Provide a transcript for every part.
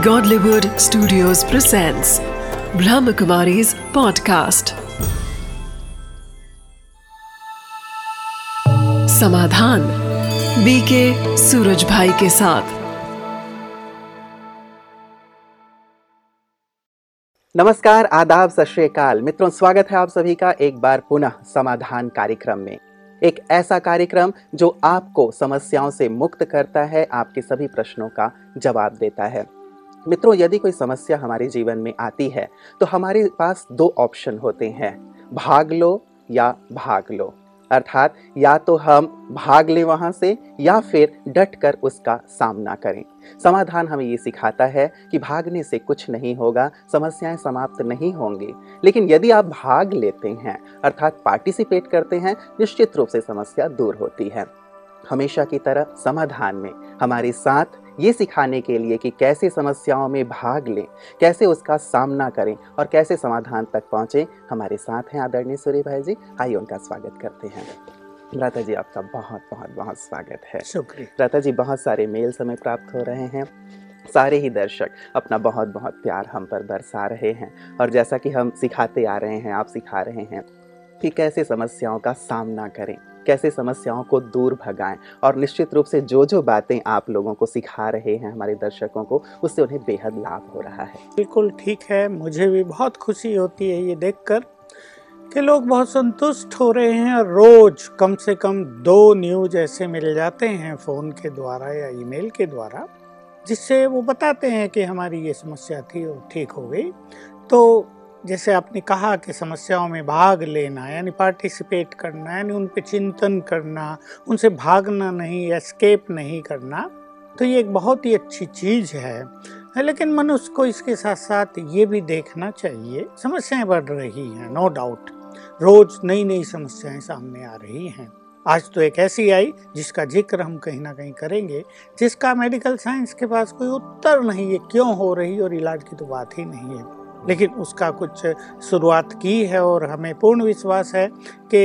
Godlywood Studios presents Brahmakumari's podcast. Samadhan BK Suraj bhai के साथ। नमस्कार, आदाब, सत मित्रों, स्वागत है आप सभी का एक बार पुनः समाधान कार्यक्रम में। एक ऐसा कार्यक्रम जो आपको समस्याओं से मुक्त करता है, आपके सभी प्रश्नों का जवाब देता है। मित्रों, यदि कोई समस्या हमारे जीवन में आती है तो हमारे पास दो ऑप्शन होते हैं, भाग लो या भाग लो। अर्थात, या तो हम भाग लें वहाँ से, या फिर डट कर उसका सामना करें। समाधान हमें ये सिखाता है कि भागने से कुछ नहीं होगा, समस्याएँ समाप्त नहीं होंगी। लेकिन यदि आप भाग लेते हैं, अर्थात पार्टिसिपेट करते हैं, निश्चित रूप से समस्या दूर होती है। हमेशा की तरह समाधान में हमारे साथ ये सिखाने के लिए कि कैसे समस्याओं में भाग लें कैसे उसका सामना करें और कैसे समाधान तक पहुँचें। हमारे साथ हैं आदरणीय सूर्य भाई जी आइए उनका स्वागत करते हैं। लता जी आपका बहुत बहुत बहुत स्वागत है। शुक्रिया। लता जी बहुत सारे मेल समय प्राप्त हो रहे हैं। सारे ही दर्शक अपना बहुत बहुत प्यार हम पर बरसा रहे हैं। और जैसा कि हम सिखाते आ रहे हैं आप सिखा रहे हैं। कि कैसे समस्याओं का सामना करें, कैसे समस्याओं को दूर भगाएँ और निश्चित रूप से जो जो बातें आप लोगों को सिखा रहे हैं हमारे दर्शकों को, उससे उन्हें बेहद लाभ हो रहा है। बिल्कुल ठीक है, मुझे भी बहुत खुशी होती है ये देखकर कि लोग बहुत संतुष्ट हो रहे हैं और रोज कम से कम दो न्यूज़ ऐसे मिल जाते हैं फ़ोन के द्वारा या ईमेल के द्वारा, जिससे वो बताते हैं कि हमारी ये समस्या थी और ठीक हो गई। तो जैसे आपने कहा कि समस्याओं में भाग लेना, यानी पार्टिसिपेट करना, यानी उन पर चिंतन करना, उनसे भागना नहीं एस्केप नहीं करना तो ये एक बहुत ही अच्छी चीज़ है। लेकिन मनुष्य को इसके साथ साथ ये भी देखना चाहिए, समस्याएँ बढ़ रही हैं नो डाउट रोज नई नई समस्याएँ सामने आ रही हैं। आज तो एक ऐसी आई, जिसका ज़िक्र हम कहीं ना कहीं करेंगे, जिसका मेडिकल साइंस के पास कोई उत्तर नहीं है क्यों हो रही और इलाज की तो बात ही नहीं है। लेकिन उसका कुछ शुरुआत की है और हमें पूर्ण विश्वास है कि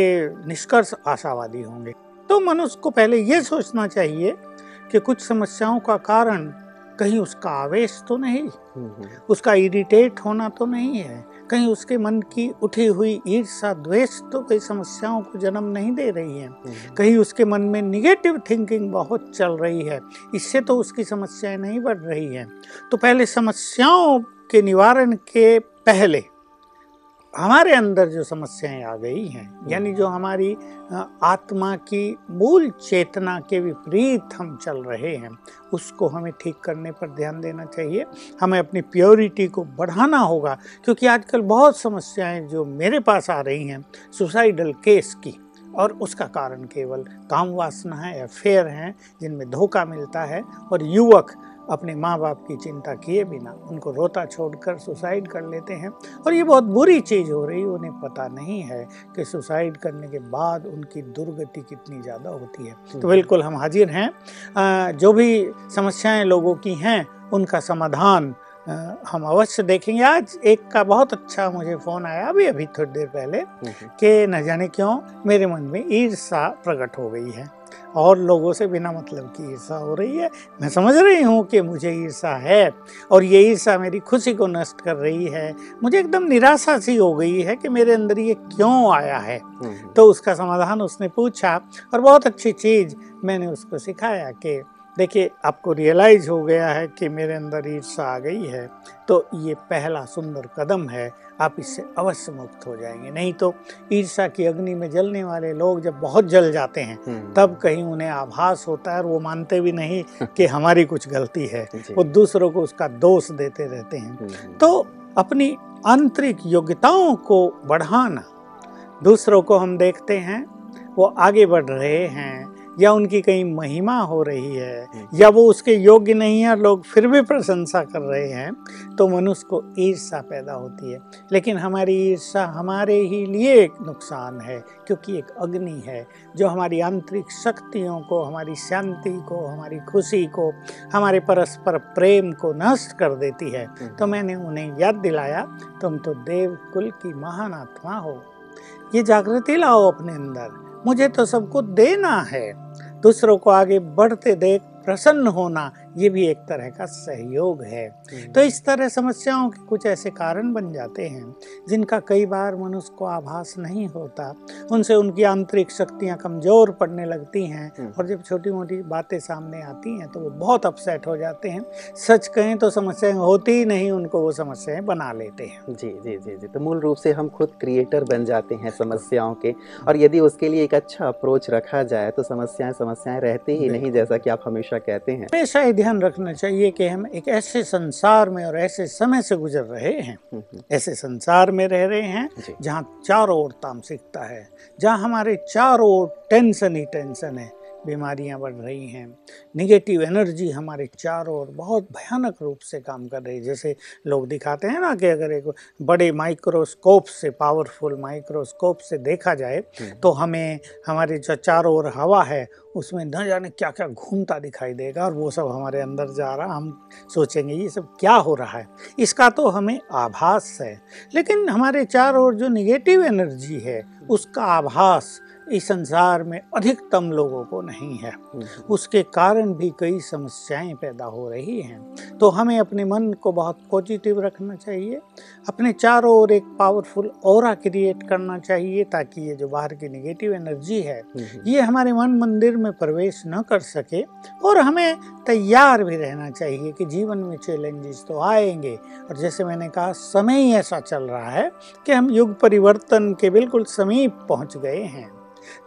निष्कर्ष आशावादी होंगे। तो मनुष्य को पहले ये सोचना चाहिए कि कुछ समस्याओं का कारण कहीं उसका आवेश तो नहीं उसका इरिटेट होना तो नहीं है। कहीं उसके मन की उठी हुई ईर्षा द्वेष तो कई समस्याओं को जन्म नहीं दे रही है। कहीं उसके मन में निगेटिव थिंकिंग बहुत चल रही है इससे तो उसकी समस्याएँ नहीं बढ़ रही हैं। तो पहले समस्याओं के निवारण के पहले हमारे अंदर जो समस्याएँ आ गई हैं यानी जो हमारी आत्मा की मूल चेतना के विपरीत हम चल रहे हैं उसको हमें ठीक करने पर ध्यान देना चाहिए। हमें अपनी प्योरिटी को बढ़ाना होगा क्योंकि आजकल बहुत समस्याएँ जो मेरे पास आ रही हैं सुसाइडल केस की और उसका कारण केवल काम वासना है अफेयर हैं जिनमें धोखा मिलता है और युवक अपने माँ बाप की चिंता किए बिना उनको रोता छोड़कर सुसाइड कर लेते हैं। और ये बहुत बुरी चीज़ हो रही उन्हें पता नहीं है कि सुसाइड करने के बाद उनकी दुर्गति कितनी ज़्यादा होती है। तो। बिल्कुल हम हाजिर हैं। जो भी समस्याएँ लोगों की हैं उनका समाधान हम अवश्य देखेंगे। आज एक का बहुत अच्छा मुझे फ़ोन आया अभी अभी थोड़ी देर पहले। कि न जाने क्यों मेरे मन में ईर्षा प्रकट हो गई है। और लोगों से बिना मतलब की ईर्षा हो रही है। मैं समझ रही हूँ कि मुझे ईर्षा है और ये ईर्षा मेरी खुशी को नष्ट कर रही है। मुझे एकदम निराशा सी हो गई है कि मेरे अंदर ये क्यों आया है। हम्म। तो उसका समाधान उसने पूछा और बहुत अच्छी चीज़ मैंने उसको सिखाया कि देखिए आपको रियलाइज़ हो गया है कि मेरे अंदर ईर्षा आ गई है तो ये पहला सुंदर कदम है आप इससे अवश्य मुक्त हो जाएँगे नहीं तो ईर्षा की अग्नि में जलने वाले लोग जब बहुत जल जाते हैं हम्म। तब कहीं उन्हें आभास होता है और वो मानते भी नहीं कि हमारी कुछ गलती है वो दूसरों को उसका दोष देते रहते हैं हम्म। तो अपनी आंतरिक योग्यताओं को बढ़ाना दूसरों को हम देखते हैं वो आगे बढ़ रहे हैं या उनकी कहीं महिमा हो रही है। या वो उसके योग्य नहीं है लोग फिर भी प्रशंसा कर रहे हैं तो मनुष्य को ईर्षा पैदा होती है। लेकिन हमारी ईर्षा हमारे ही लिए एक नुकसान है क्योंकि एक अग्नि है जो हमारी आंतरिक शक्तियों को हमारी शांति को हमारी खुशी को हमारे परस्पर प्रेम को नष्ट कर देती है। हम्म। तो मैंने उन्हें याद दिलाया तुम तो देव कुल की महान आत्मा हो। ये जागृति लाओ अपने अंदर। मुझे तो सबको देना है। दूसरों को आगे बढ़ते देख प्रसन्न होना ये भी एक तरह का सहयोग है। तो इस तरह समस्याओं के कुछ ऐसे कारण बन जाते हैं जिनका कई बार मनुष्य को आभास नहीं होता। उनसे उनकी आंतरिक शक्तियाँ कमज़ोर पड़ने लगती हैं हम्म। और जब छोटी मोटी बातें सामने आती हैं तो वो बहुत अपसेट हो जाते हैं। सच कहें तो समस्याएँ होती ही नहीं उनको वो समस्याएँ बना लेते हैं। जी जी जी जी। तो मूल रूप से हम खुद क्रिएटर बन जाते हैं समस्याओं के। और यदि उसके लिए एक अच्छा अप्रोच रखा जाए तो समस्याएँ समस्याएँ रहती ही नहीं जैसा कि आप हमेशा कहते हैं। हमेशा ये ध्यान रखना चाहिए कि हम एक ऐसे संसार में और ऐसे समय से गुजर रहे हैं। हम्म, हम्म, ऐसे संसार में रह रहे हैं जहाँ चारों ओर तामसिकता है जहाँ हमारे चारों ओर टेंशन ही टेंशन है। बीमारियाँ बढ़ रही हैं। निगेटिव एनर्जी हमारे चारों ओर बहुत भयानक रूप से काम कर रही है। जैसे लोग दिखाते हैं ना कि अगर एक बड़े माइक्रोस्कोप से पावरफुल माइक्रोस्कोप से देखा जाए हम्म, तो हमें हमारे जो चारों ओर हवा है उसमें न जाने क्या क्या घूमता दिखाई देगा और वो सब हमारे अंदर जा रहा। हम सोचेंगे ये सब क्या हो रहा है? इसका तो हमें आभास है। लेकिन हमारे चारों ओर जो निगेटिव एनर्जी है उसका आभास इस संसार में अधिकतम लोगों को नहीं है। हम्म, उसके कारण भी कई समस्याएँ पैदा हो रही हैं। तो हमें अपने मन को बहुत पॉजिटिव रखना चाहिए। अपने चारों ओर एक पावरफुल और क्रिएट करना चाहिए ताकि ये जो बाहर की निगेटिव एनर्जी है हम्म, ये हमारे मन मंदिर में प्रवेश न कर सके। और हमें तैयार भी रहना चाहिए कि जीवन में चैलेंजेस तो आएँगे। और जैसे मैंने कहा समय ही ऐसा चल रहा है कि हम युग परिवर्तन के बिल्कुल समीप पहुँच गए हैं।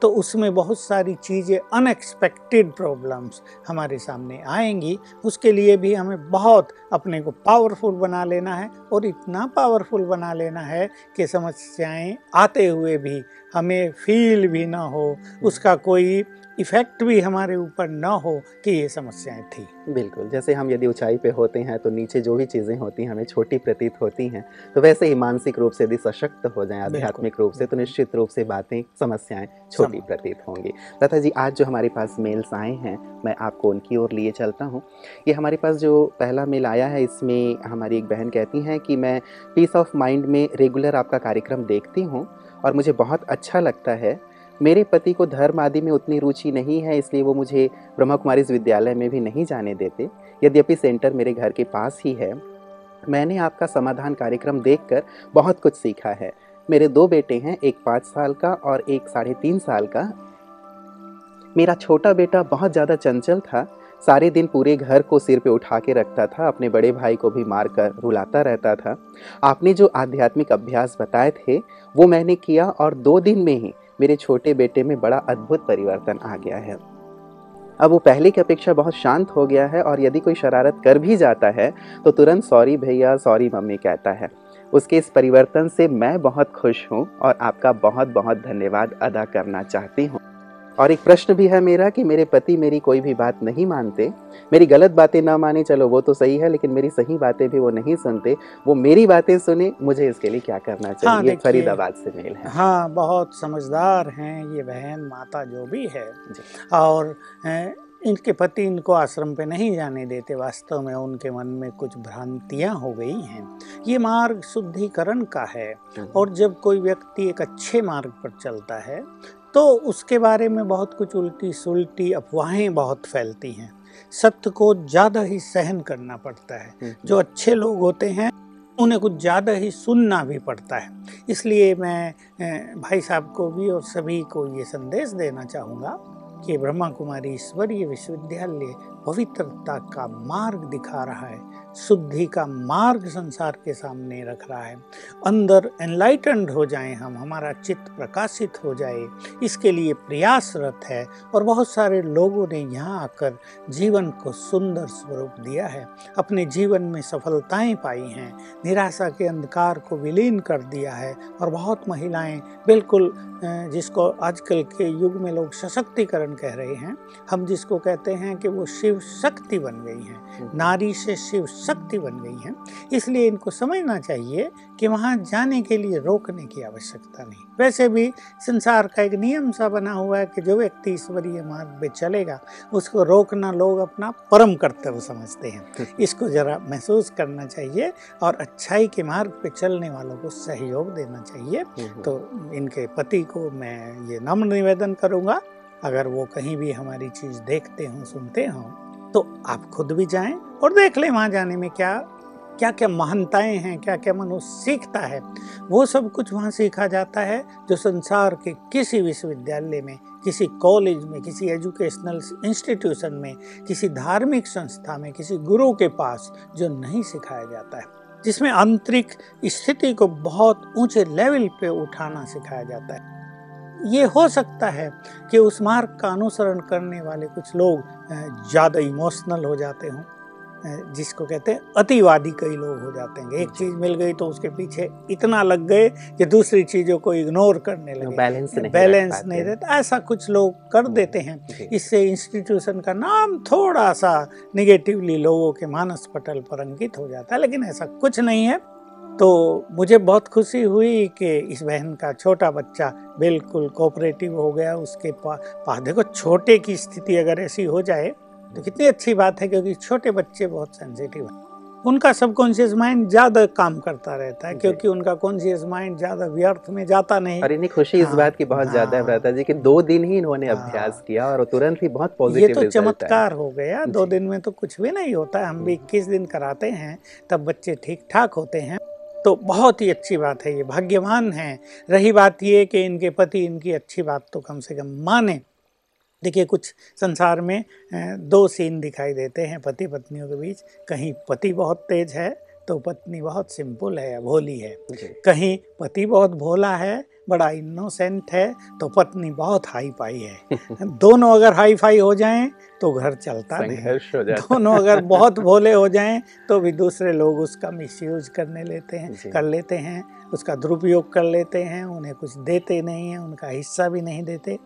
तो उसमें बहुत सारी चीज़ें अनएक्सपेक्टेड प्रॉब्लम्स हमारे सामने आएँगी। उसके लिए भी हमें बहुत अपने को पावरफुल बना लेना है और इतना पावरफुल बना लेना है कि समस्याएँ आते हुए भी हमें फील भी ना हो उसका कोई इफ़ेक्ट भी हमारे ऊपर ना हो कि ये समस्याएँ थी। बिल्कुल जैसे हम यदि ऊंचाई पे होते हैं तो नीचे जो भी चीज़ें होती हैं हमें छोटी प्रतीत होती हैं तो वैसे ही मानसिक रूप से यदि सशक्त हो जाए आध्यात्मिक रूप से तो निश्चित रूप से बातें समस्याएँ छोटी प्रतीत होंगी। लता जी आज जो हमारे पास मेल्स आए हैं मैं आपको उनकी ओर लिए चलता हूँ। ये हमारे पास जो पहला मेल आया है इसमें हमारी एक बहन कहती हैं कि मैं पीस ऑफ़ माइंड में रेगुलर आपका कार्यक्रम देखती हूँ और मुझे बहुत अच्छा लगता है। मेरे पति को धर्म आदि में उतनी रुचि नहीं है, इसलिए वो मुझे ब्रह्मा कुमारी विद्यालय में भी नहीं जाने देते। यद्यपि सेंटर मेरे घर के पास ही है। मैंने आपका समाधान कार्यक्रम देखकर बहुत कुछ सीखा है। मेरे दो बेटे हैं, एक पाँच साल का और एक साढ़े तीन साल का। मेरा छोटा बेटा बहुत ज़्यादा चंचल था सारे दिन पूरे घर को सिर पे उठा के रखता था, अपने बड़े भाई को भी मार कर रुलाता रहता था। आपने जो आध्यात्मिक अभ्यास बताए थे, वो मैंने किया और दो दिन में ही मेरे छोटे बेटे में बड़ा अद्भुत परिवर्तन आ गया है। अब वो पहले की अपेक्षा बहुत शांत हो गया है और यदि कोई शरारत कर भी जाता है तो तुरंत सॉरी भैया, सॉरी मम्मी कहता है। उसके इस परिवर्तन से मैं बहुत खुश हूँ और आपका बहुत बहुत धन्यवाद अदा करना चाहती हूँ। और एक प्रश्न भी है मेरा कि मेरे पति मेरी कोई भी बात नहीं मानते। मेरी गलत बातें ना माने चलो वो तो सही है लेकिन मेरी सही बातें भी वो नहीं सुनते। वो मेरी बातें सुने मुझे इसके लिए क्या करना चाहिए? देखिए। फरीदाबाद से मेल है। हाँ बहुत समझदार हैं ये बहन माता जो भी है। और इनके पति इनको आश्रम पे नहीं जाने देते वास्तव में उनके मन में कुछ भ्रांतियाँ हो गई हैं। ये मार्ग शुद्धिकरण का है। और जब कोई व्यक्ति एक अच्छे मार्ग पर चलता है तो उसके बारे में बहुत कुछ उल्टी सुलटी अफवाहें बहुत फैलती हैं। सत्य को ज़्यादा ही सहन करना पड़ता है। हम्म, जो अच्छे लोग होते हैं उन्हें कुछ ज़्यादा ही सुनना भी पड़ता है। इसलिए मैं भाई साहब को भी और सभी को ये संदेश देना चाहूँगा कि ब्रह्मा कुमारी ईश्वरीय विश्वविद्यालय पवित्रता का मार्ग दिखा रहा है। शुद्धि का मार्ग संसार के सामने रख रहा है। अंदर एनलाइटेंड हो जाएँ हम हमारा चित्त प्रकाशित हो जाए इसके लिए प्रयासरत है और बहुत सारे लोगों ने यहाँ आकर जीवन को सुंदर स्वरूप दिया है। अपने जीवन में सफलताएँ पाई हैं निराशा के अंधकार को विलीन कर दिया है और बहुत महिलाएँ बिल्कुल जिसको आजकल के युग में लोग सशक्तिकरण कह रहे हैं हम जिसको कहते हैं कि वो शिव शक्ति बन गई हैं। नारी से शिव शक्ति बन गई हैं इसलिए इनको समझना चाहिए कि वहाँ जाने के लिए रोकने की आवश्यकता नहीं। वैसे भी संसार का एक नियम सा बना हुआ है कि जो व्यक्ति ईश्वरीय मार्ग पे चलेगा उसको रोकना लोग अपना परम कर्तव्य समझते हैं। इसको जरा महसूस करना चाहिए और अच्छाई के मार्ग पे चलने वालों को सहयोग देना चाहिए। तो इनके पति को मैं ये नम्र निवेदन करूँगा अगर वो कहीं भी हमारी चीज़ देखते हों सुनते हों तो आप खुद भी जाएँ और देख लें वहाँ जाने में क्या क्या क्या महानताएँ हैं क्या क्या मनुष्य सीखता है। वो सब कुछ वहाँ सीखा जाता है जो संसार के किसी विश्वविद्यालय में, किसी कॉलेज में, किसी एजुकेशनल इंस्टीट्यूशन में, किसी धार्मिक संस्था में, किसी गुरु के पास जो नहीं सिखाया जाता है। जिसमें आंतरिक स्थिति को बहुत ऊँचे लेवल पे उठाना सिखाया जाता है। ये हो सकता है कि उस मार्ग का अनुसरण करने वाले कुछ लोग ज़्यादा इमोशनल हो जाते हों। जिसको कहते हैं अतिवादी कई लोग हो जाते हैं। एक चीज़ मिल गई तो उसके पीछे इतना लग गए कि दूसरी चीज़ों को इग्नोर करने लगे। बैलेंस नहीं बैलेंस नहीं रहता ऐसा कुछ लोग कर देते हैं। इससे इंस्टीट्यूशन का नाम थोड़ा सा निगेटिवली लोगों के मानस पटल पर अंकित हो जाता है लेकिन ऐसा कुछ नहीं है। तो मुझे बहुत खुशी हुई कि इस बहन का छोटा बच्चा बिल्कुल कोऑपरेटिव हो गया। उसके पास देखो छोटे की स्थिति अगर ऐसी हो जाए तो कितनी अच्छी बात है क्योंकि छोटे बच्चे बहुत सेंसिटिव हैं। उनका सबकॉन्शियस माइंड ज़्यादा काम करता रहता है क्योंकि उनका कॉन्शियस माइंड ज़्यादा व्यर्थ में जाता नहीं। और इन्हें खुशी हाँ, इस बात की बहुत हाँ, ज़्यादा है भ्राता जी कि दो दिन ही इन्होंने हाँ, अभ्यास किया और तुरंत ही बहुत पॉजिटिव ये तो चमत्कार हो गया। दो दिन में तो कुछ भी नहीं होता हम भी इक्कीस दिन कराते हैं तब बच्चे ठीक ठाक होते हैं। तो बहुत ही अच्छी बात है। ये भाग्यवान है। रही बात ये कि इनके पति इनकी अच्छी बात तो कम से कम माने। देखिए कुछ संसार में दो सीन दिखाई देते हैं पति पत्नियों के बीच। कहीं पति बहुत तेज है तो पत्नी बहुत सिंपल है भोली है। कहीं पति बहुत भोला है बड़ा इनोसेंट है तो पत्नी बहुत हाई फाई है। दोनों अगर हाई फाई हो जाएँ तो घर चलता नहीं। दोनों अगर बहुत भोले हो जाएँ तो भी दूसरे लोग उसका मिसयूज करने लेते हैं कर लेते हैं। उसका दुरुपयोग कर लेते हैं उन्हें कुछ देते नहीं हैं उनका हिस्सा भी नहीं देते।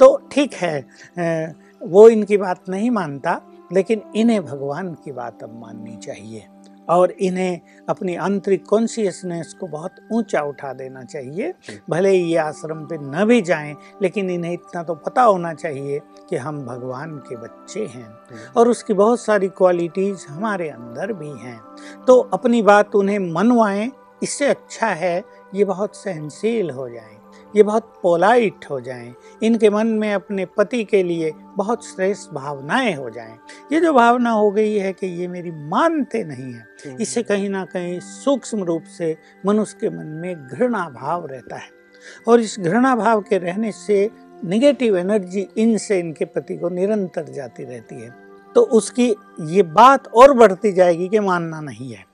तो ठीक है वो इनकी बात नहीं मानता लेकिन इन्हें भगवान की बात अब माननी चाहिए। और इन्हें अपनी आंतरिक कॉन्शियसनेस को बहुत ऊँचा उठा देना चाहिए। भले ही ये आश्रम पे न भी जाएँ लेकिन इन्हें इतना तो पता होना चाहिए कि हम भगवान के बच्चे हैं। और उसकी बहुत सारी क्वालिटीज़ हमारे अंदर भी हैं। तो अपनी बात उन्हें मनवाएँ इससे अच्छा है ये बहुत सहनशील हो जाएँ ये बहुत पोलाइट हो जाएँ इनके मन में अपने पति के लिए बहुत श्रेष्ठ भावनाएँ हो जाएँ। ये जो भावना हो गई है कि ये मेरी मानते नहीं है हम्म। इससे कहीं ना कहीं सूक्ष्म रूप से मनुष्य के मन में घृणा भाव रहता है। और इस घृणा भाव के रहने से निगेटिव एनर्जी इनसे इनके पति को निरंतर जाती रहती है। तो उसकी ये बात और बढ़ती जाएगी कि मानना नहीं है।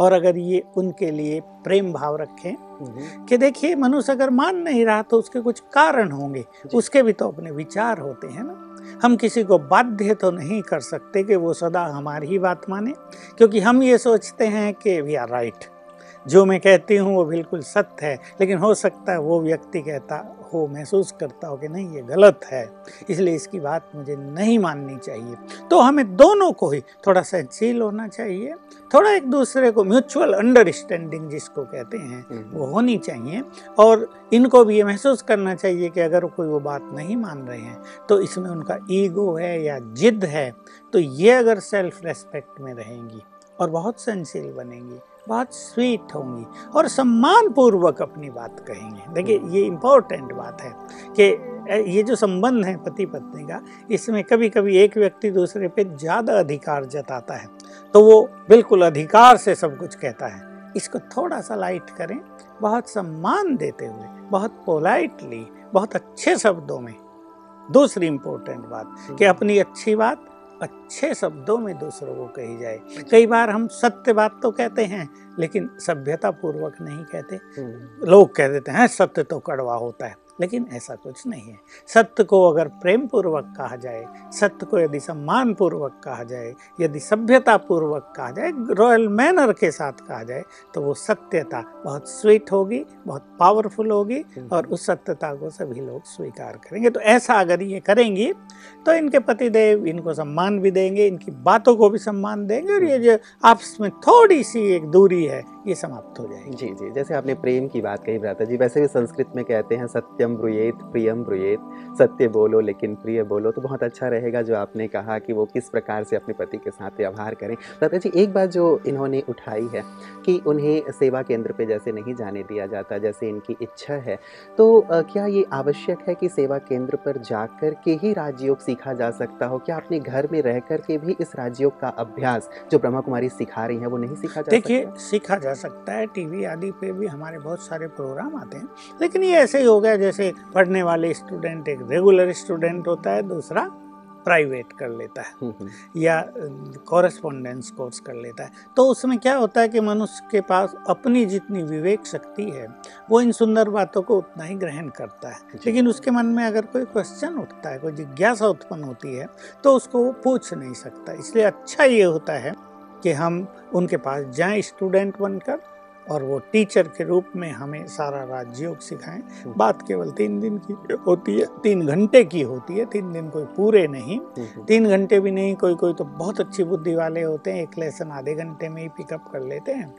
और अगर ये उनके लिए प्रेम भाव रखें। कि देखिए मनुष्य अगर मान नहीं रहा तो उसके कुछ कारण होंगे। उसके भी तो अपने विचार होते हैं ना। हम किसी को बाध्य तो नहीं कर सकते कि वो सदा हमारी ही बात माने क्योंकि हम ये सोचते हैं कि वी आर राइट जो मैं कहती हूँ वो बिल्कुल सत्य है लेकिन हो सकता है वो व्यक्ति कहता हो महसूस करता हो कि नहीं ये गलत है इसलिए इसकी बात मुझे नहीं माननी चाहिए तो हमें दोनों को ही थोड़ा सहनशील होना चाहिए थोड़ा एक दूसरे को म्यूचुअल अंडरस्टैंडिंग जिसको कहते हैं हम्म। वो होनी चाहिए और इनको भी ये महसूस करना चाहिए कि अगर कोई वो बात नहीं मान रहे हैं तो इसमें उनका ईगो है या जिद है तो ये अगर सेल्फ रेस्पेक्ट में रहेंगी और बहुत सहनशील बनेंगी बहुत स्वीट होंगी और सम्मान पूर्वक अपनी बात कहेंगे देखिए हम्म। ये इम्पोर्टेंट बात है कि ये जो संबंध है पति पत्नी का इसमें कभी कभी एक व्यक्ति दूसरे पे ज़्यादा अधिकार जताता है तो वो बिल्कुल अधिकार से सब कुछ कहता है इसको थोड़ा सा लाइट करें बहुत सम्मान देते हुए बहुत पोलाइटली बहुत अच्छे शब्दों में दूसरी इम्पोर्टेंट बात कि हम्म। अपनी अच्छी बात अच्छे शब्दों में दूसरों को कही जाए। कई बार हम सत्य बात तो कहते हैं लेकिन सभ्यता पूर्वक नहीं कहते। हम्म। लोग कह देते हैं सत्य तो कड़वा होता है। लेकिन ऐसा कुछ नहीं है। सत्य को अगर प्रेम पूर्वक कहा जाए, सत्य को यदि सम्मान पूर्वक कहा जाए, यदि सभ्यता पूर्वक कहा जाए, रॉयल मैनर के साथ कहा जाए तो वो सत्यता बहुत स्वीट होगी, बहुत पावरफुल होगी और उस सत्यता को सभी लोग स्वीकार करेंगे। तो ऐसा अगर ये करेंगी तो इनके पतिदेव इनको सम्मान भी देंगे, इनकी बातों को भी सम्मान देंगे और ये जो आपस में थोड़ी सी एक दूरी है, ये समाप्त हो जाएगी। जी जी, जैसे आपने प्रेम की बात कही, भ्राता जी, वैसे भी संस्कृत में कहते हैं, सत्यम सत्यम ब्रुयेत प्रियम ब्रुयेत। सत्य बोलो लेकिन प्रिय बोलो तो बहुत अच्छा रहेगा जो आपने कहा कि वो किस प्रकार से अपने पति के साथ व्यवहार करें। दादा जी एक बात जो इन्होंने उठाई है कि उन्हें सेवा केंद्र पे जैसे नहीं जाने दिया जाता जैसे इनकी इच्छा है तो क्या ये आवश्यक है कि सेवा केंद्र पर जाकर के ही राजयोग सीखा जा सकता हो? क्या अपने घर में रह कर के भी इस राजयोग का अभ्यास जो ब्रह्मा कुमारी सिखा रही है वो नहीं सीखा जा देखिए सीखा जा सकता है टीवी आदि पे भी हमारे बहुत सारे प्रोग्राम आते हैं लेकिन ये ऐसे ही हो गया जैसे पढ़ने वाले स्टूडेंट एक रेगुलर स्टूडेंट होता है दूसरा प्राइवेट कर लेता है हम्म, हम्म। या कॉरेस्पॉन्डेंस कोर्स कर लेता है। तो उसमें क्या होता है कि मनुष्य के पास अपनी जितनी विवेक शक्ति है वो इन सुंदर बातों को उतना ही ग्रहण करता है। लेकिन उसके मन में अगर कोई क्वेश्चन उठता है कोई जिज्ञासा उत्पन्न होती है तो उसको वो पूछ नहीं सकता। इसलिए अच्छा ये होता है कि हम उनके पास जाएँ स्टूडेंट बनकर और वो टीचर के रूप में हमें सारा राजयोग सिखाएँ। हम्म। बात केवल तीन दिन की होती है तीन घंटे की होती है तीन दिन कोई पूरे नहीं। हम्म, हम्म। तीन घंटे भी नहीं कोई कोई तो बहुत अच्छी बुद्धि वाले होते हैं एक लेसन आधे घंटे में ही पिकअप कर लेते हैं।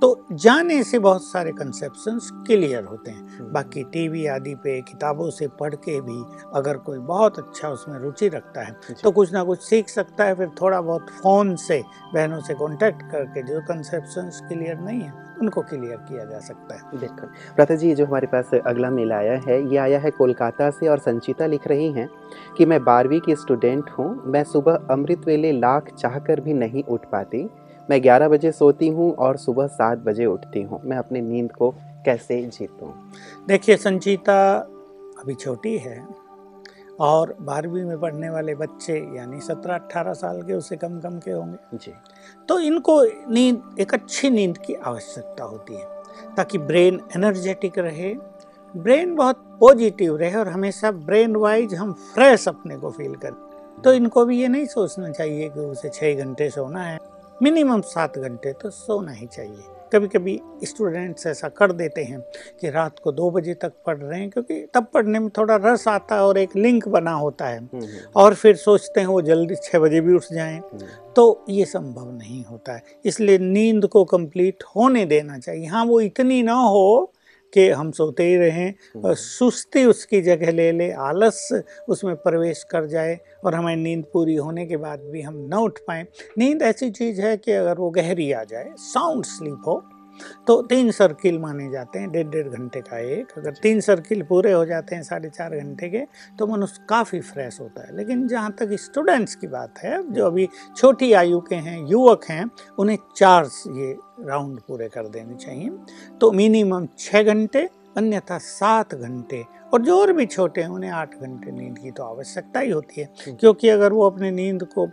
तो जाने से बहुत सारे कंसेप्शन क्लियर होते हैं। बाकी टीवी आदि पे किताबों से पढ़ के भी अगर कोई बहुत अच्छा उसमें रुचि रखता है तो कुछ ना कुछ सीख सकता है फिर थोड़ा बहुत फ़ोन से बहनों से कांटेक्ट करके जो कंसेप्शन क्लियर नहीं है। उनको क्लियर किया जा सकता है। बिल्कुल। प्रातः जी जो हमारे पास अगला मेल आया है ये आया है कोलकाता से और संचिता लिख रही हैं कि मैं बारहवीं की स्टूडेंट हूँ मैं सुबह अमृत वेले लाख चाह कर भी नहीं उठ पाती मैं ग्यारह बजे सोती हूँ और सुबह सात बजे उठती हूँ मैं अपनी नींद को कैसे जीतूँ? देखिए संचिता अभी छोटी है और बारहवीं में पढ़ने वाले बच्चे यानी सत्रह अट्ठारह साल के उससे कम कम के होंगे। जी। तो इनको नींद एक अच्छी नींद की आवश्यकता होती है ताकि ब्रेन एनर्जेटिक रहे। ब्रेन बहुत पॉजिटिव रहे और हमेशा ब्रेन वाइज हम फ्रेश अपने को फील करें तो इनको भी ये नहीं सोचना चाहिए कि उसे छः घंटे सोना है मिनिमम सात घंटे तो सोना ही चाहिए। कभी कभी स्टूडेंट्स ऐसा कर देते हैं कि रात को दो बजे तक पढ़ रहे हैं क्योंकि तब पढ़ने में थोड़ा रस आता है और एक लिंक बना होता है हम्म, हम्म। और फिर सोचते हैं वो जल्दी छः बजे भी उठ जाएँ हम्म। तो ये संभव नहीं होता है इसलिए नींद को कंप्लीट होने देना चाहिए हाँ वो इतनी ना हो कि हम सोते ही रहें और हम्म। सुस्ती उसकी जगह ले ले आलस उसमें प्रवेश कर जाए और हमें नींद पूरी होने के बाद भी हम न उठ पाएँ नींद ऐसी चीज़ है कि अगर वो गहरी आ जाए साउंड स्लीप हो तो तीन सर्किल माने जाते हैं डेढ़ डेढ़ घंटे का एक। अगर तीन सर्किल पूरे हो जाते हैं साढ़े चार घंटे के तो मनुष्य काफ़ी फ्रेश होता है। लेकिन जहाँ तक स्टूडेंट्स की बात है जो अभी छोटी आयु के हैं युवक हैं उन्हें चार ये राउंड पूरे कर देने चाहिए। तो मिनिमम छः घंटे अन्यथा सात घंटे और जो और भी छोटे हैं उन्हें आठ घंटे नींद की तो आवश्यकता ही होती है। क्योंकि अगर वो अपने नींद को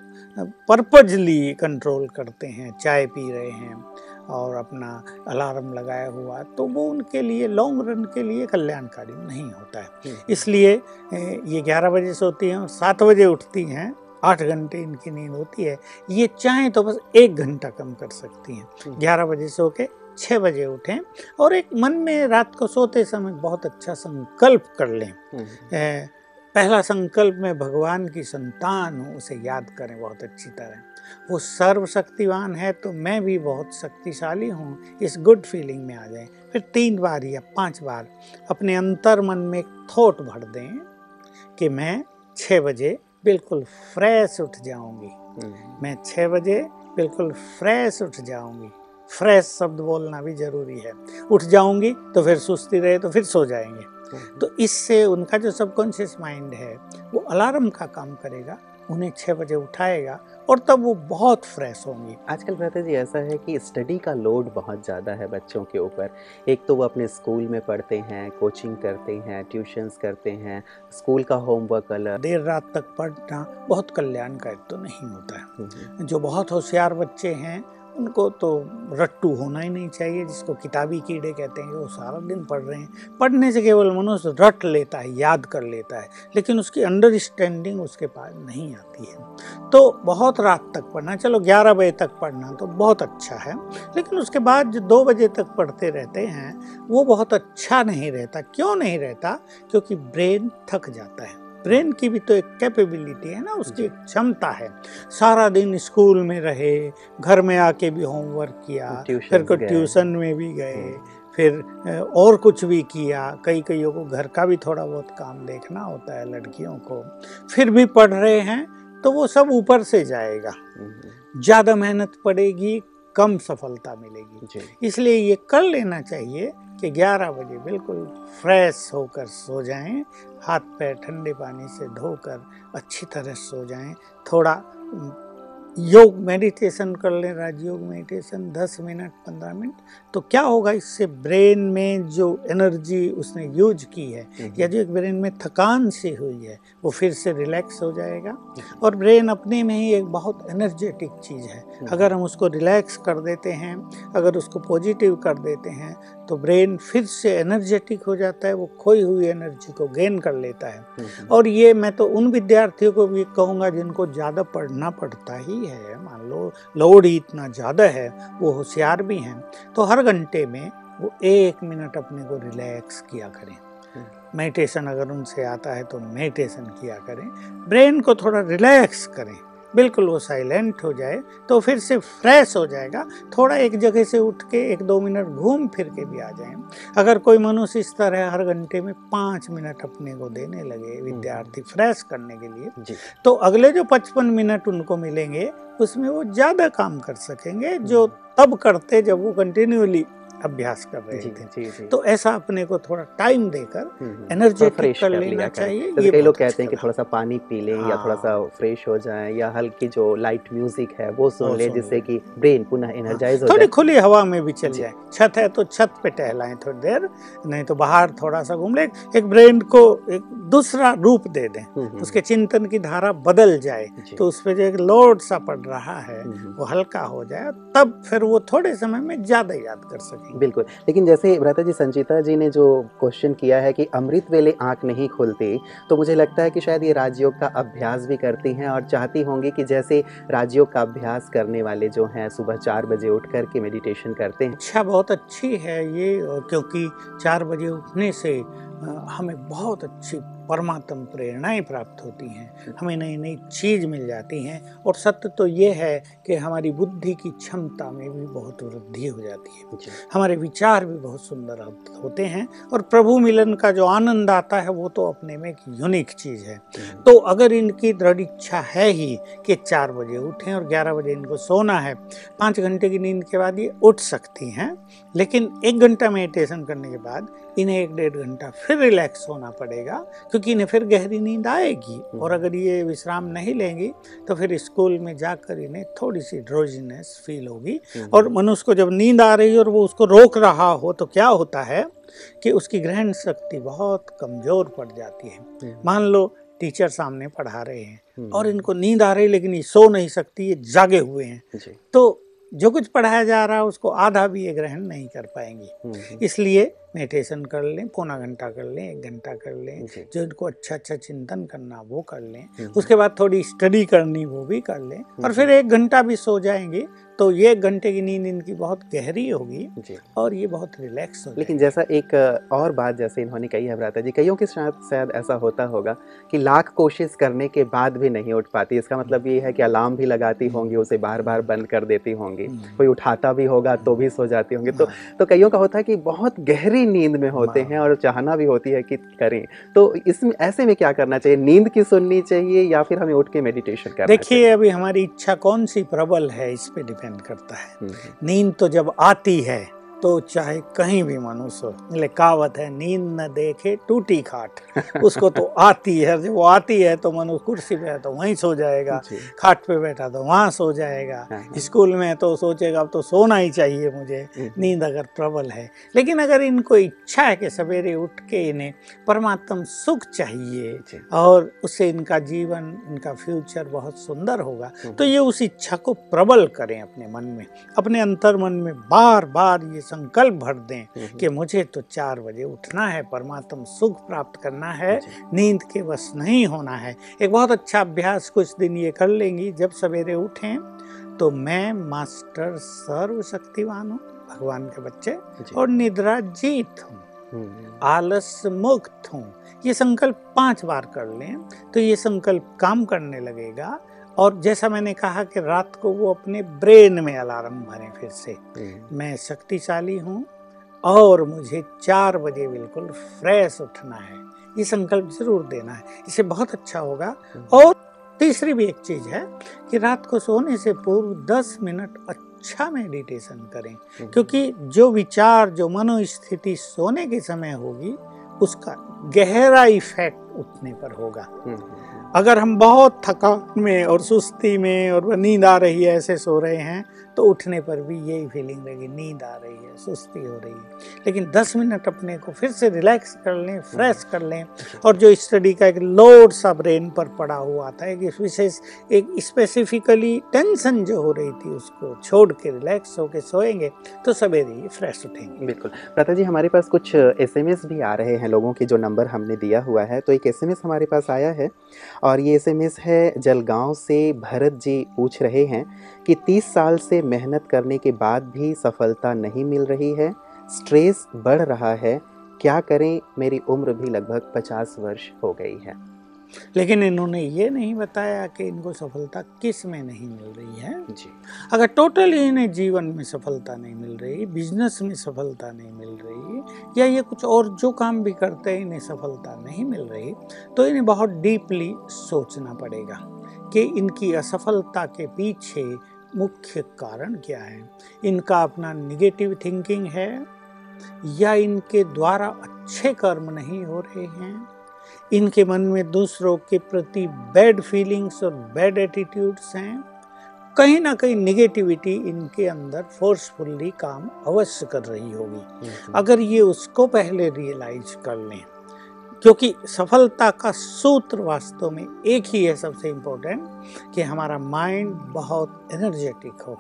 पर्पजली कंट्रोल करते हैं चाय पी रहे हैं और अपना अलार्म लगाया हुआ तो वो उनके लिए लॉन्ग रन के लिए कल्याणकारी नहीं होता है हम्म। इसलिए ये ग्यारह बजे सोती हैं और सात बजे उठती हैं आठ घंटे इनकी नींद होती है ये चाहें तो बस एक घंटा कम कर सकती हैं। ग्यारह बजे सो के छः बजे उठें और एक मन में रात को सोते समय बहुत अच्छा संकल्प कर लें हम्म। पहला संकल्प में भगवान की संतान हूँ उसे याद करें बहुत अच्छी तरह वो सर्वशक्तिवान है तो मैं भी बहुत शक्तिशाली हूँ। इस गुड फीलिंग में आ जाए। फिर तीन बार या पाँच बार अपने अंतर मन में एक थॉट भर दें कि मैं छः बजे बिल्कुल फ्रेश उठ जाऊँगी। हम्म। मैं छः बजे बिल्कुल फ्रेश उठ जाऊँगी। फ्रेश शब्द बोलना भी ज़रूरी है। उठ जाऊँगी तो फिर सुस्ती रहे तो फिर सो जाएँगे। हम्म। तो इससे उनका जो सबकॉन्शियस माइंड है वो अलार्म का काम करेगा। उन्हें छः बजे उठाएगा और तब वो बहुत फ्रेश होंगी। आजकल कहते जी ऐसा है कि स्टडी का लोड बहुत ज़्यादा है बच्चों के ऊपर। एक तो वो अपने स्कूल में पढ़ते हैं कोचिंग करते हैं ट्यूशन्स करते हैं स्कूल का होमवर्क अलग। देर रात तक पढ़ना बहुत कल्याणकारी तो नहीं होता है। हम्म। जो बहुत होशियार बच्चे हैं उनको तो रट्टू होना ही नहीं चाहिए, जिसको किताबी कीड़े कहते हैं, वो सारा दिन पढ़ रहे हैं। पढ़ने से केवल मनुष्य रट लेता है, याद कर लेता है, लेकिन उसकी अंडरस्टैंडिंग उसके पास नहीं आती है। तो बहुत रात तक पढ़ना, चलो ग्यारह बजे तक पढ़ना तो बहुत अच्छा है, लेकिन उसके बाद जो दो बजे तक पढ़ते रहते हैं, वो बहुत अच्छा नहीं रहता। क्यों नहीं रहता? क्योंकि ब्रेन थक जाता है। ब्रेन की भी तो एक कैपेबिलिटी है ना उसकी एक क्षमता है। सारा दिन स्कूल में रहे घर में आके भी होमवर्क किया फिर को ट्यूशन में भी गए फिर और कुछ भी किया कई कईयों को घर का भी थोड़ा बहुत काम देखना होता है लड़कियों को। फिर भी पढ़ रहे हैं तो वो सब ऊपर से जाएगा। ज़्यादा मेहनत पड़ेगी कम सफलता मिलेगी। इसलिए ये कर लेना चाहिए कि 11 बजे बिल्कुल फ्रेश होकर सो जाएँ हाथ पैर ठंडे पानी से धोकर अच्छी तरह सो जाएँ। थोड़ा योग मेडिटेशन कर लें राजयोग मेडिटेशन 10 मिनट 15 मिनट। तो क्या होगा इससे ब्रेन में जो एनर्जी उसने यूज़ की है हम्म। या जो एक ब्रेन में थकान सी हुई है वो फिर से रिलैक्स हो जाएगा। और ब्रेन अपने में ही एक बहुत एनर्जेटिक चीज़ है। हम्म। अगर हम उसको रिलैक्स कर देते हैं अगर उसको पॉजिटिव कर देते हैं तो ब्रेन फिर से एनर्जेटिक हो जाता है वो खोई हुई एनर्जी को गेन कर लेता है। और ये मैं तो उन विद्यार्थियों को भी कहूँगा जिनको ज़्यादा पढ़ना पड़ता ही है। मान लो लोड ही इतना ज़्यादा है वो होशियार भी हैं तो हर घंटे में वो एक मिनट अपने को रिलैक्स किया करें। Meditation hmm. अगर उनसे आता है तो मेडिटेशन किया करें। ब्रेन को थोड़ा रिलैक्स करें। बिल्कुल वो साइलेंट हो जाए तो फिर से फ्रेश हो जाएगा थोड़ा एक जगह से उठ के एक दो मिनट घूम फिर के भी आ जाए अगर कोई मनुष्य इस तरह हर घंटे में पाँच मिनट अपने को देने लगे हम्म। विद्यार्थी फ्रेश करने के लिए तो अगले जो पचपन मिनट उनको मिलेंगे उसमें वो ज़्यादा काम कर सकेंगे जो हम्म। तब करते जब वो कंटिन्यूली अभ्यास कर रहे थे। जी, जी। तो ऐसा अपने को थोड़ा टाइम देकर एनर्जेटिक हम्म, हम्म। कर लेना चाहिए ये कई लोग कहते हैं कि थोड़ा सा पानी पी लें हाँ। या थोड़ा सा फ्रेश हो जाए या हल्की जो लाइट म्यूज़िक है वो सुन ले जिससे कि ब्रेन पुनः एनर्जाइज हाँ। हो थोड़ी खुली हवा में भी चल जाए। छत है तो छत पे टहलाएँ थोड़ी देर नहीं तो बाहर थोड़ा सा घूम ले। एक ब्रेन को एक दूसरा रूप दे दें। हम्म, उसके चिंतन की धारा बदल जाए तो उस पर जो एक लोड सा पड़ रहा है वो हल्का हो जाए तब फिर वो थोड़े समय में ज़्यादा याद कर सके। बिल्कुल। लेकिन जैसे भ्राता जी, संचिता जी ने जो क्वेश्चन किया है कि अमृत वेले आँख नहीं खुलती तो मुझे लगता है कि शायद ये राजयोग का अभ्यास भी करती हैं और चाहती होंगी कि जैसे राजयोग का अभ्यास करने वाले जो हैं, सुबह चार बजे उठ करके मेडिटेशन करते हैं। अच्छा बहुत अच्छी है ये, क्योंकि चार बजे उठने से हमें बहुत अच्छी परमात्म प्रेरणाएँ प्राप्त होती हैं हमें नई नई चीज़ मिल जाती हैं और सत्य तो ये है कि हमारी बुद्धि की क्षमता में भी बहुत वृद्धि हो जाती है। हमारे विचार भी बहुत सुंदर होते हैं और प्रभु मिलन का जो आनंद आता है वो तो अपने में एक यूनिक चीज़ है। तो अगर इनकी दृढ़ इच्छा है ही कि चार बजे उठें और ग्यारह बजे इनको सोना है पाँच घंटे की नींद के बाद ये उठ सकती हैं लेकिन एक घंटा मेडिटेशन करने के बाद इन्हें एक डेढ़ घंटा फिर रिलैक्स होना पड़ेगा क्योंकि इन्हें फिर गहरी नींद आएगी। हम्म। और अगर ये विश्राम नहीं लेंगी तो फिर स्कूल में जाकर इन्हें थोड़ी सी ड्रोजीनेस फील होगी। हम्म। और मनुष्य को जब नींद आ रही है और वो उसको रोक रहा हो तो क्या होता है कि उसकी ग्रहण शक्ति बहुत कमज़ोर पड़ जाती है। हम्म। मान लो टीचर सामने पढ़ा रहे हैं और इनको नींद आ रही है लेकिन ये सो नहीं सकती ये जागे हुए हैं। तो जो कुछ पढ़ाया जा रहा है उसको आधा भी ये ग्रहण नहीं कर पाएँगी। इसलिए मेडिटेशन कर लें पौना घंटा कर लें एक घंटा कर लें जो। इनको अच्छा अच्छा चिंतन करना वो कर लें। उसके बाद थोड़ी स्टडी करनी वो भी कर लें और फिर एक घंटा भी सो जाएँगे तो ये घंटे की नींद इनकी बहुत गहरी होगी और ये बहुत रिलैक्स होगी लेकिन जैसा एक और बात जैसे इन्होंने कही है भ्राता जी कईयों के साथ शायद ऐसा होता होगा कि लाख कोशिश करने के बाद भी नहीं उठ पाती। इसका मतलब ये है कि अलार्म भी लगाती होंगी उसे बार बार बंद कर देती होंगी। हम्म। कोई उठाता भी होगा तो भी सो जाती होंगी। तो हाँ। तो कईयों का होता है कि बहुत गहरी नींद में होते हैं। और चाहना भी होती है कि करें। तो इसमें ऐसे में क्या करना चाहिए? नींद की सुननी चाहिए या फिर हमें उठ के मेडिटेशन करना देखिए अभी हमारी इच्छा कौन सी प्रबल है इस पर डिपेंड डिपेंड करता है हम्म। नींद तो जब आती है तो चाहे कहीं भी मनुष्य कहावत है नींद न देखे टूटी खाट उसको तो आती है जब वो आती है तो मनुष्य कुर्सी पे है तो वहीं सो जाएगा खाट पे बैठा तो वहाँ सो जाएगा हाँ, हाँ। स्कूल में तो सोचेगा अब तो सोना ही चाहिए मुझे। नींद अगर प्रबल है लेकिन अगर इनको इच्छा है कि सवेरे उठ के इन्हें परमात्म सुख चाहिए और उससे इनका जीवन इनका फ्यूचर बहुत सुंदर होगा हम्म। तो ये उस इच्छा को प्रबल करें अपने मन में अपने अंतर मन में बार बार ये संकल्प भर दें हम्म, कि मुझे तो चार बजे उठना है परमात्म सुख प्राप्त करना है नींद के बस नहीं होना है। एक बहुत अच्छा अभ्यास कुछ दिन ये कर लेंगी जब सवेरे उठें तो मैं मास्टर सर्वशक्तिवान हूँ भगवान के बच्चे और निद्रा जीत हूँ हम्म। आलस मुक्त हूँ। ये संकल्प पाँच बार कर लें तो ये संकल्प काम करने लगेगा और जैसा मैंने कहा कि रात को वो अपने ब्रेन में अलार्म भरे फिर से। हम्म। मैं शक्तिशाली हूँ और मुझे चार बजे बिल्कुल फ्रेश उठना है। ये संकल्प ज़रूर देना है। इससे बहुत अच्छा होगा। और तीसरी भी एक चीज़ है कि रात को सोने से पूर्व 10 मिनट अच्छा मेडिटेशन करें। क्योंकि जो विचार जो मनोस्थिति सोने के समय होगी उसका गहरा इफ़ेक्ट उठने पर होगा। अगर हम बहुत थकान में और सुस्ती में और नींद आ रही है ऐसे सो रहे हैं तो उठने पर भी यही फीलिंग रहेगी नींद आ रही है सुस्ती हो रही है। लेकिन 10 मिनट अपने को फिर से रिलैक्स कर लें फ्रेश कर लें और जो स्टडी का एक लोड सा ब्रेन पर पड़ा हुआ था एक विशेष एक स्पेसिफिकली टेंशन जो हो रही थी उसको छोड़ के रिलैक्स होके सोएँगे तो सवेरे ही फ्रेश उठेंगे। बिल्कुल। प्राता जी हमारे पास कुछ एसएमएस भी आ रहे हैं लोगों के जो नंबर हमने दिया हुआ है। तो एक एसएमएस हमारे पास आया है। और ये एसएमएस है जलगांव से भरत जी पूछ रहे हैं कि 30 साल से मेहनत करने के बाद भी सफलता नहीं मिल रही है स्ट्रेस बढ़ रहा है क्या करें? मेरी उम्र भी लगभग 50 वर्ष हो गई है। लेकिन इन्होंने ये नहीं बताया कि इनको सफलता किसमें नहीं मिल रही है। जी। अगर टोटली इन्हें जीवन में सफलता नहीं मिल रही बिज़नेस में सफलता नहीं मिल रही या ये कुछ और जो काम भी करते हैं, इन्हें सफलता नहीं मिल रही तो इन्हें बहुत डीपली सोचना पड़ेगा कि इनकी असफलता के पीछे मुख्य कारण क्या है। इनका अपना निगेटिव थिंकिंग है या इनके द्वारा अच्छे कर्म नहीं हो रहे हैं। इनके मन में दूसरों के प्रति बैड फीलिंग्स और बैड एटीट्यूड्स हैं। कहीं ना कहीं निगेटिविटी इनके अंदर फोर्सफुल्ली काम अवश्य कर रही होगी। अगर ये उसको पहले रियलाइज़ कर लें क्योंकि सफलता का सूत्र वास्तव में एक ही है सबसे इम्पोर्टेंट कि हमारा माइंड बहुत एनर्जेटिक हो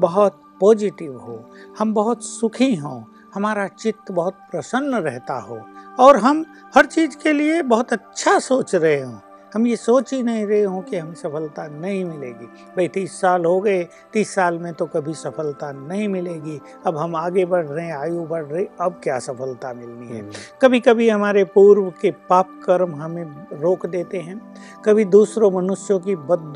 बहुत पॉजिटिव हो हम बहुत सुखी हों हमारा चित्त बहुत प्रसन्न रहता हो और हम हर चीज़ के लिए बहुत अच्छा सोच रहे हों। हम ये सोच ही नहीं रहे हों कि हमें सफलता नहीं मिलेगी। भाई तीस साल हो गए तीस साल में तो कभी सफलता नहीं मिलेगी। अब हम आगे बढ़ रहे हैं आयु बढ़ रही अब क्या सफलता मिलनी है? कभी कभी हमारे पूर्व के पाप कर्म हमें रोक देते हैं। कभी दूसरों मनुष्यों की बद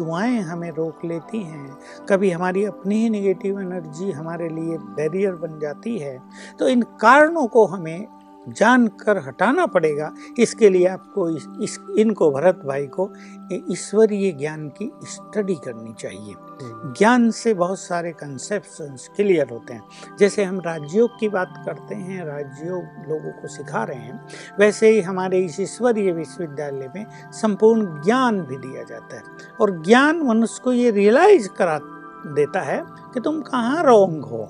हमें रोक लेती हैं। कभी हमारी अपनी ही निगेटिव एनर्जी हमारे लिए बैरियर बन जाती है। तो इन कारणों को हमें जानकर हटाना पड़ेगा। इसके लिए आपको इस, इस इनको भरत भाई को ईश्वरीय ज्ञान की स्टडी करनी चाहिए। ज्ञान से बहुत सारे कंसेप्शंस क्लियर होते हैं। जैसे हम राजयोग की बात करते हैं राजयोग लोगों को सिखा रहे हैं वैसे ही हमारे इस ईश्वरीय विश्वविद्यालय में संपूर्ण ज्ञान भी दिया जाता है। और ज्ञान मनुष्य को ये रियलाइज़ करा देता है कि तुम कहाँ रोंग हो।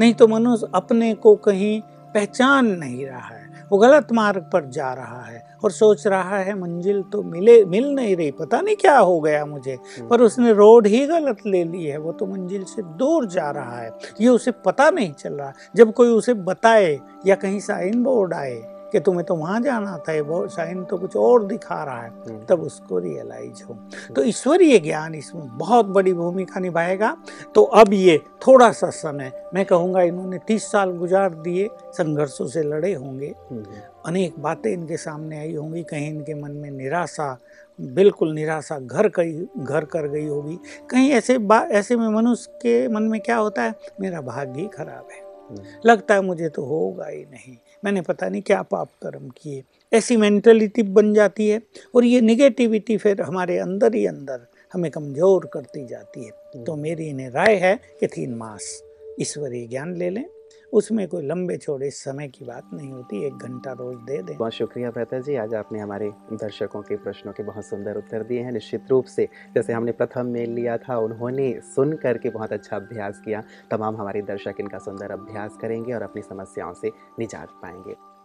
नहीं तो मनुष्य अपने को कहीं पहचान नहीं रहा है। वो गलत मार्ग पर जा रहा है और सोच रहा है मंजिल तो मिले मिल नहीं रही। पता नहीं क्या हो गया मुझे। हम्म। पर उसने रोड ही गलत ले ली है। वो तो मंजिल से दूर जा रहा है। ये उसे पता नहीं चल रहा। जब कोई उसे बताए या कहीं साइन बोर्ड आए कि तुम्हें तो वहाँ जाना था ये बहुत साइन तो कुछ और दिखा रहा है। हम्म। तब उसको रियलाइज़ हो। तो ईश्वरीय ज्ञान इसमें बहुत बड़ी भूमिका निभाएगा। तो अब ये थोड़ा सा समय मैं कहूँगा इन्होंने तीस साल गुजार दिए संघर्षों से लड़े होंगे। हम्म। अनेक बातें इनके सामने आई होंगी कहीं इनके मन में निराशा बिल्कुल निराशा घर कई घर कर गई होगी। कहीं ऐसे ऐसे में मनुष्य के मन में क्या होता है मेरा भाग्य ही खराब है। हम्म। लगता है मुझे तो होगा ही नहीं। मैंने पता नहीं क्या पाप कर्म किए ऐसी मेंटलिटी बन जाती है और ये निगेटिविटी फिर हमारे अंदर ही अंदर हमें कमज़ोर करती जाती है। तो मेरी इन्हें राय है कि तीन मास ईश्वरीय ज्ञान ले लें उसमें कोई लंबे छोड़े समय की बात नहीं होती, एक घंटा रोज दे दें। बहुत शुक्रिया भ्रता जी, आज आपने हमारे दर्शकों के प्रश्नों के बहुत सुंदर उत्तर दिए हैं, निश्चित रूप से। जैसे हमने प्रथम मेल लिया था, उन्होंने सुन करके बहुत अच्छा अभ्यास किया। तमाम हमारे दर्शक इनका सुंदर अभ्यास करेंगे और अपनी समस्याओं से निजात पाएँगे।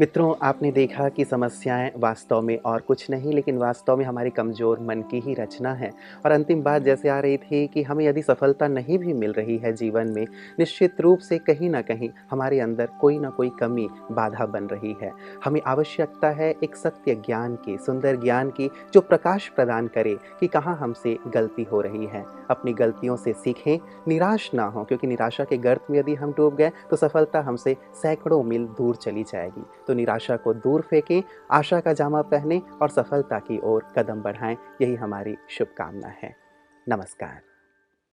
मित्रों, आपने देखा कि समस्याएँ वास्तव में और कुछ नहीं, लेकिन वास्तव में हमारी कमज़ोर मन की ही रचना है। और अंतिम बात जैसे आ रही थी कि हमें यदि सफलता नहीं भी मिल रही है जीवन में, निश्चित रूप से कहीं ना कहीं हमारे अंदर कोई ना कोई कमी, बाधा बन रही है। हमें आवश्यकता है एक सत्य ज्ञान की, सुंदर ज्ञान की, जो प्रकाश प्रदान करे कि कहाँ हमसे गलती हो रही है। अपनी गलतियों से सीखें, निराश ना हो, क्योंकि निराशा के गर्त में यदि हम डूब गए तो सफलता हमसे सैकड़ों मील दूर चली जाएगी। तो निराशा को दूर फेंकें, आशा का जामा पहनें और सफलता की ओर कदम बढ़ाएँ। यही हमारी शुभकामना है। नमस्कार।